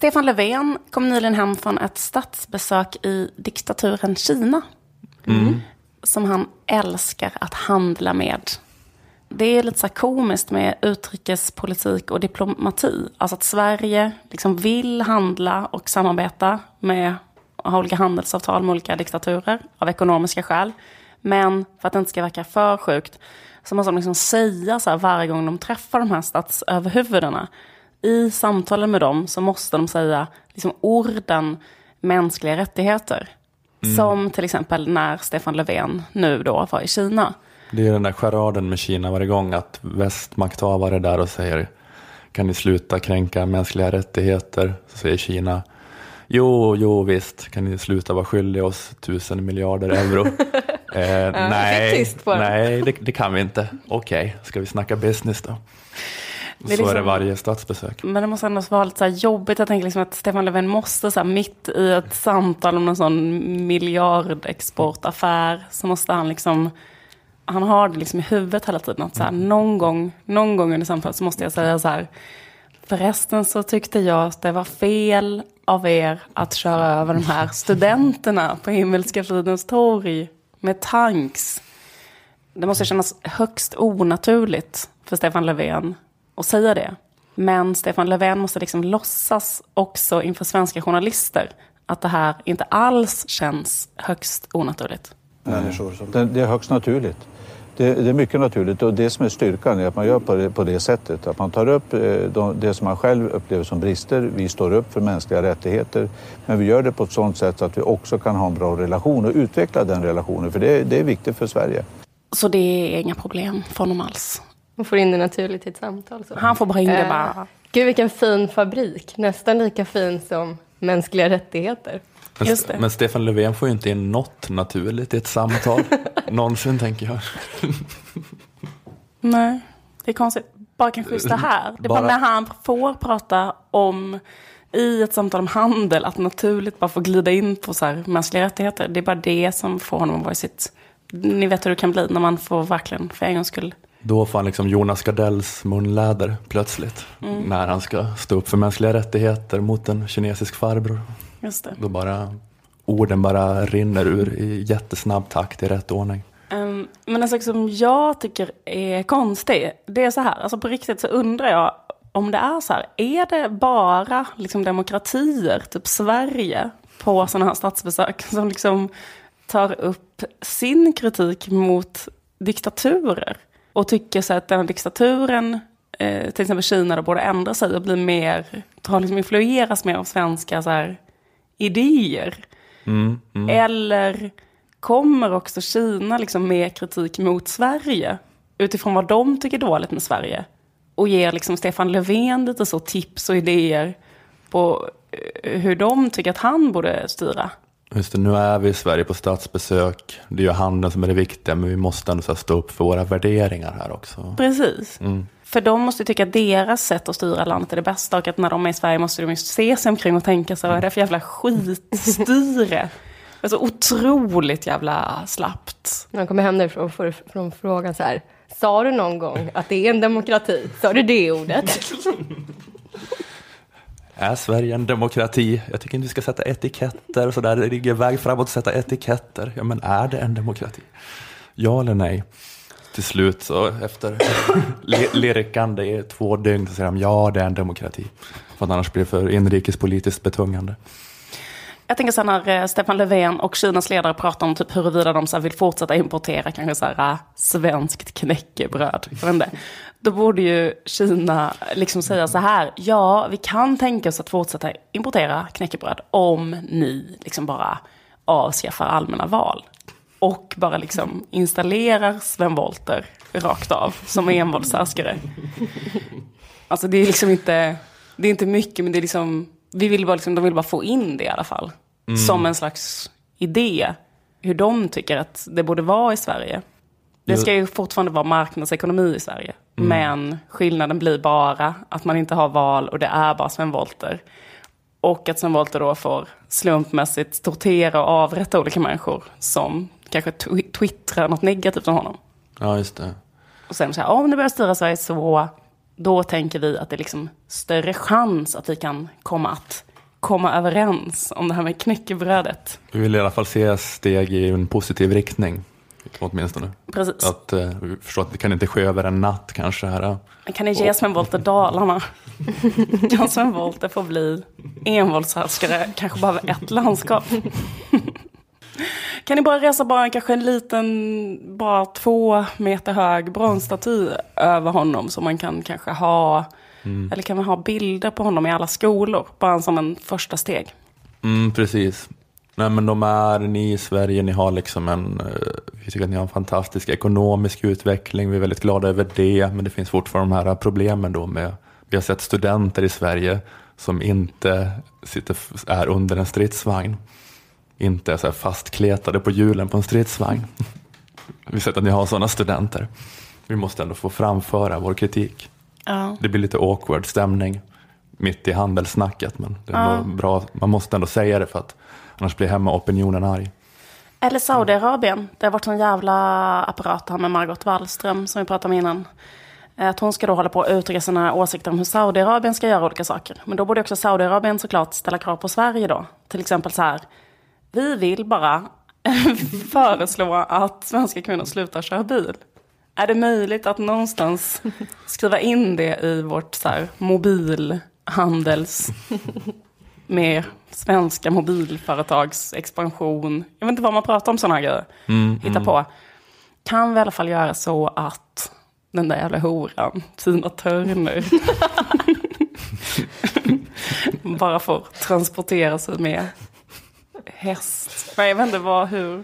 Stefan Löfven kom nyligen hem från ett statsbesök i diktaturen Kina. Som han älskar att handla med. Det är lite så komiskt med utrikespolitik och diplomati. Alltså att Sverige liksom vill handla och samarbeta med och ha olika handelsavtal med olika diktaturer av ekonomiska skäl. Men för att det inte ska verka för sjukt så måste de liksom säga så här varje gång de träffar de här statsöverhuvudena. I samtalen med dem så måste de säga liksom orden mänskliga rättigheter. Som till exempel när Stefan Löfven nu då var i Kina. Det är den där charaden med Kina varje gång att västmakthavare är där och säger kan ni sluta kränka mänskliga rättigheter? Så säger Kina jo, jo visst, kan ni sluta vara skyldiga oss tusen miljarder euro? eh, nej, nej det, det kan vi inte. Okej, ska vi snacka business då? Så Det är är, det liksom- varje statsbesök. Men det måste ändå vara lite så jobbigt. Jag tänker liksom att Stefan Löfven måste så här mitt i ett samtal om någon sån miljardexportaffär så måste han liksom han har det liksom i huvudet hela tiden. Att så här, någon, gång, någon gång under samtalet så måste jag säga så här. Förresten så tyckte jag att det var fel av er att köra över de här studenterna på Himmelska fridens torg med tanks. Det måste kännas högst onaturligt för Stefan Löfven att säga det. Men Stefan Löfven måste liksom låtsas också inför svenska journalister att det här inte alls känns högst onaturligt. människor. Som... Det, det är högst naturligt. Det, det är mycket naturligt och det som är styrkan är att man gör på det, på det sättet. Att man tar upp eh, de, det som man själv upplever som brister. Vi står upp för mänskliga rättigheter. Men vi gör det på ett sådant sätt så att vi också kan ha en bra relation och utveckla den relationen. För det, det är viktigt för Sverige. Så det är inga problem för honom alls. Man får in det naturligt i ett samtal. Så. Han får bara in det Eh, bara. Gud, vilken fin fabrik. Nästan lika fin som mänskliga rättigheter. Men, Just det. men Stefan Löfven får ju inte in något naturligt i ett samtal. Någonsin tänker jag. Nej, det är konstigt. Bara kanske just det här. Det är bara, Bara- när han får prata om i ett samtal om handel, att naturligt bara få glida in på så här, mänskliga rättigheter. Det är bara det som får honom att vara i sitt... Ni vet hur det kan bli när man får verkligen, för en gångs skull, Då får han liksom Jonas Gardells munläder plötsligt. När han ska stå upp för mänskliga rättigheter mot en kinesisk farbror. just det. Då bara orden bara rinner ur i jättesnabb takt i rätt ordning. Um, men en sak som jag tycker är konstig, det är så här, alltså på riktigt så undrar jag om det är så här, är det bara liksom demokratier, typ Sverige, på sådana här statsbesök som liksom tar upp sin kritik mot diktaturer och tycker så att den här diktaturen, eh, till exempel Kina, då borde ändra sig och bli mer, har liksom influeras mer av svenska så här, idéer. Eller kommer också Kina liksom med kritik mot Sverige utifrån vad de tycker är dåligt med Sverige? Och ger liksom Stefan Löfven lite så tips och idéer på eh, hur de tycker att han borde styra? Just det, nu är vi i Sverige på statsbesök. Det är ju handeln som är det viktiga, men vi måste ändå så stå upp för våra värderingar här också. Precis. För de måste tycka att deras sätt att styra landet är det bästa och att när de är i Sverige måste de ju se sig omkring och tänka så vad är det för jävla skitstyre? Alltså otroligt jävla slappt. När han kommer hem därifrån får från frågan så här. Sa du någon gång att det är en demokrati? Sa du det ordet? Är Sverige en demokrati? Jag tycker inte vi ska sätta etiketter och sådär. Det ligger väg framåt att sätta etiketter. Ja, men är det en demokrati? Ja eller nej? Till slut så efter lirkande i två dygn så säger de ja, det är en demokrati. För att annars blir det för inrikespolitiskt betungande. Jag tänker så här när eh, Stefan Löfven och Kinas ledare pratar om typ huruvida de så vill fortsätta importera kanske så här, eh, svenskt knäckebröd. Jag vet inte. Då borde ju Kina liksom säga så här, ja vi kan tänka oss att fortsätta importera knäckebröd om ni liksom bara avskaffar allmänna val. Och bara liksom installerar Sven Wollter rakt av som envåldshärskare. Alltså det är liksom inte, det är inte mycket men det är liksom, vi vill bara liksom, de vill bara få in det i alla fall. Mm. Som en slags idé. Hur de tycker att det borde vara i Sverige. Det ska ju fortfarande vara marknadsekonomi i Sverige. Mm. Men skillnaden blir bara att man inte har val och det är bara Sven Wollter. Och att Sven Wollter då får slumpmässigt tortera och avrätta olika människor som kanske twi- twittrar något negativt om honom. Ja, just det. Och sen så här, om det börjar styra Sverige så, då tänker vi att det är liksom större chans att vi kan komma att komma överens om det här med knäckebrödet. Vi vill i alla fall se steg i en positiv riktning. Åtminstone. Precis. Att eh, vi förstår att det kan inte ske över en natt kanske. Här. Kan ni ge Sven Wollter Dalarna? kan Sven Wollter få bli envåldshärskare, kanske bara över ett landskap? Kan ni bara resa bara kanske en liten, bara två meter hög bronsstaty över honom som man kan kanske ha, eller kan man ha bilder på honom i alla skolor, bara som en första steg? Mm, precis. Nej, men de är, ni i Sverige, ni har liksom en, eh, vi tycker att ni har en fantastisk ekonomisk utveckling, vi är väldigt glada över det, men det finns fortfarande de här problemen då med, vi har sett studenter i Sverige som inte sitter, är under en stridsvagn, inte är så här fastkletade på hjulen på en stridsvagn. Vi har sett att ni har sådana studenter. Vi måste ändå få framföra vår kritik. Ja. Det blir lite awkward stämning mitt i handelssnacket, men det är Ja. bra. man måste ändå säga det för att annars blir hemmaopinionen arg. Eller Saudiarabien. Det har varit en jävla apparat här med Margot Wallström som vi pratade om innan. Att hon ska då hålla på att uttrycka sina åsikter om hur Saudiarabien ska göra olika saker. Men då borde också Saudiarabien såklart ställa krav på Sverige då. Till exempel så här. Vi vill bara föreslå att svenska kvinnor slutar köra bil. Är det möjligt att någonstans skriva in det i vårt så här, mobilhandels med svenska mobilföretags expansion. Jag vet inte vad man pratar om sådana här grejer. Mm, Hitta mm. på. Kan vi i alla fall göra så att den där jävla horan, Tina Turner, bara får transportera sig med häst. Men jag vet inte vad, hur.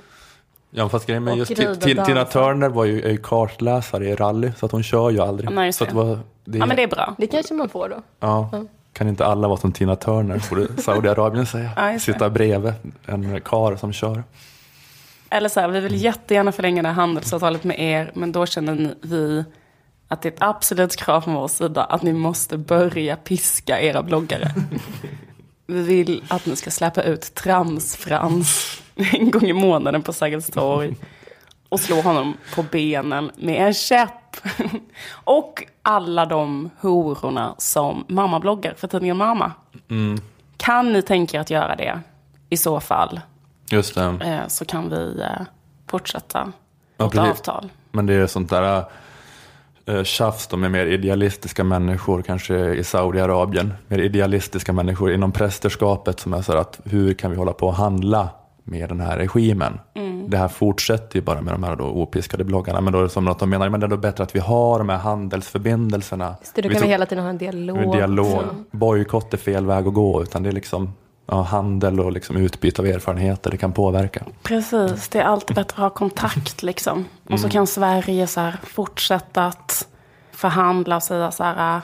Ja fast grejen med just Tina. Turner var ju, är ju kartläsare i rally så att hon kör ju aldrig. Nej, just så att det. var, det, Ja men det är bra. Det kanske man får då. ja, kan inte alla vara som Tina Turner, borde Saudiarabien säga. Ja. Sitta bredvid en kar som kör. Eller så här, vi vill jättegärna förlänga det här handelsavtalet med er, men då känner ni- vi att det är ett absolut krav från vår sida att ni måste börja piska era bloggare. Vi vill att ni ska släppa ut Trams-Frans en gång i månaden på Sergels torg och slå honom på benen med en käpp. Och alla de hororna som mammabloggar för tidningen Mamma. Mm, Kan ni tänka er att göra det? I så fall just det. eh, så kan vi eh, fortsätta Ja, vårt precis. avtal. Men det är sånt där uh, tjafs då med mer idealistiska människor, kanske i Saudiarabien. Mer idealistiska människor inom prästerskapet som är så att hur kan vi hålla på och handla med den här regimen? Mm. Det här fortsätter ju bara med de här då opiskade bloggarna. Men då är det som att de menar, men det är då bättre att vi har de här handelsförbindelserna. Så då kan vi tror- hela tiden ha en dialog. med dialog. Så. Bojkott är fel väg att gå, utan det är liksom ja, handel och liksom utbyte av erfarenheter, det kan påverka. Precis, det är alltid bättre att ha kontakt liksom. Och så Mm. kan Sverige så här, fortsätta att förhandla och säga så här. äh,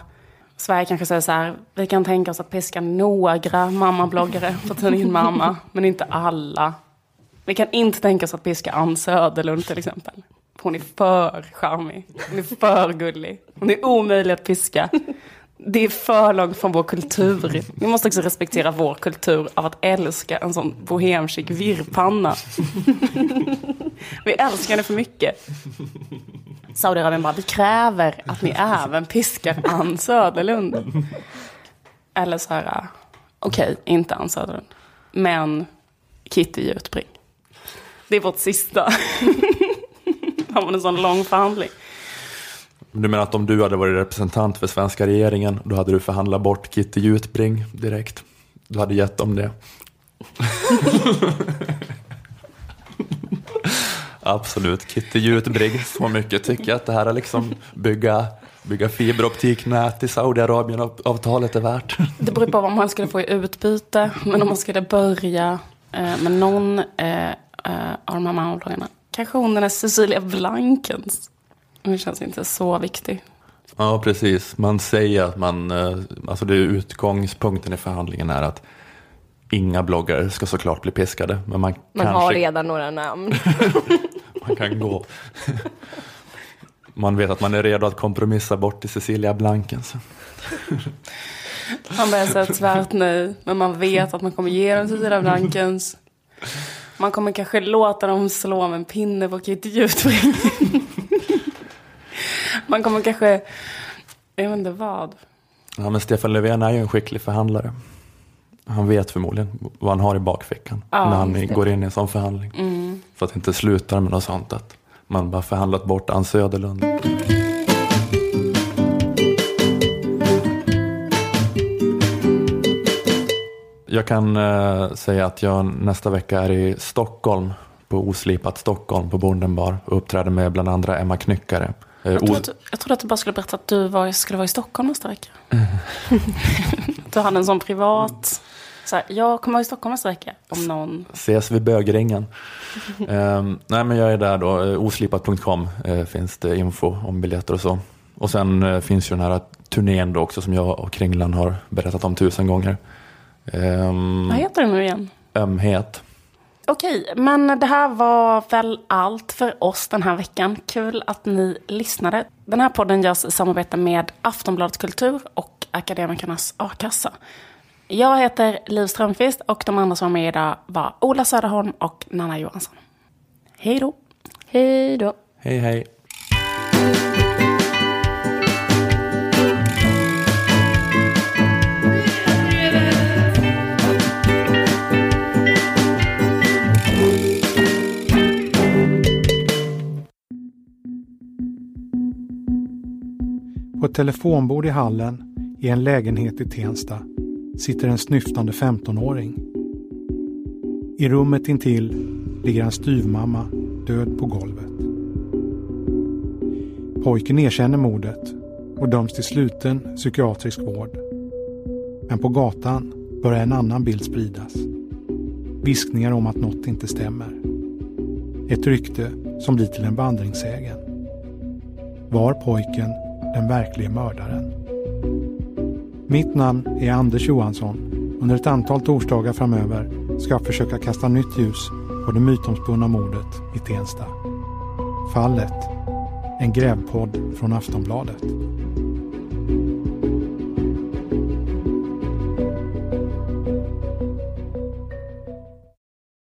Sverige kanske säger så här, vi kan tänka oss att piska några mammabloggare på tidningen Mamma, men inte alla. Vi kan inte tänka oss att piska Ann Söderlund till exempel. Hon är för charmig, hon är för gullig, hon är omöjlig att piska. Det är för långt från vår kultur. Vi måste också respektera vår kultur av att älska en sån bohemchic virrpanna. Vi älskar henne för mycket. Saudiarabien bara, vi kräver att ni även piskar Ann Söderlund. Eller så här, okej, okej, inte Ann Söderlund. Men Kitty Jutbring. Det är vårt sista. Har man en sån lång förhandling. Du menar att om du hade varit representant för svenska regeringen, då hade du förhandlat bort Kitty Jutbring direkt? Du hade gett dem det? Absolut, Kitty Jutbrigg. Så mycket tycker jag att det här är liksom bygga, bygga fiberoptiknät i Saudiarabien-avtalet är värt. Det beror på vad man skulle få i utbyte. Men om man skulle börja eh, med någon eh, eh, av de här manbloggarna. Kanske hon den är Cecilia Blankens. Det känns inte så viktig. Ja, precis. Man säger att man, eh, alltså det är utgångspunkten i förhandlingen är att inga bloggare ska såklart bli piskade. Men man, Man kanske, har redan några namn. man kan gå. Man vet att man är redo att kompromissa bort till Cecilia Blankens. Man börjar säga tvärt nej. Men man vet att man kommer ge dem Cecilia Blankens. Man kommer kanske låta dem slå med en pinne på Kitty Jutbrink. Man kommer kanske, jag vet inte vad. Ja, men Stefan Löfven är ju en skicklig förhandlare. Han vet förmodligen vad han har i bakfickan Ja, när han går in i en sån förhandling. Mm. För att det inte slutar med något sånt att man bara förhandlat bort Ann Söderlund. Jag kan eh, säga att jag nästa vecka är i Stockholm på Oslipat Stockholm på Bondenbar och uppträder med bland andra Emma Knyckare. Eh, Jag trodde, att, jag trodde att du bara skulle berätta att du var, skulle vara i Stockholm nästa vecka. Du hade en sån privat, så här, jag kommer vara i Stockholm nästa vecka. Om någon, Ses vid bögringen. Ehm, nej men jag är där då, eh, oslipat.com eh, finns det info om biljetter och så. Och sen eh, finns ju den här turnén då också som jag och Kringlan har berättat om tusen gånger. Um, vad heter det nu igen? Ömhet. Okej, men det här var väl allt för oss den här veckan. Kul att ni lyssnade. Den här podden görs i samarbete med Aftonbladet Kultur och Akademikernas A-kassa. Jag heter Liv Strömqvist och de andra som var med idag var Ola Söderholm och Nanna Johansson. Hej då! Hej då! Hej hej. På ett telefonbord i hallen i en lägenhet i Tensta sitter en snyftande 15-åring. I rummet intill ligger en styvmamma död på golvet. Pojken erkänner mordet och döms till sluten psykiatrisk vård. Men på gatan börjar en annan bild spridas. Viskningar om att något inte stämmer. Ett rykte som blir till en vandringssägen. Var pojken den verkliga mördaren? Mitt namn är Anders Johansson. Under ett antal torsdagar framöver ska jag försöka kasta nytt ljus på det mytomspunna mordet i Tensta. Fallet. En grävpodd från Aftonbladet.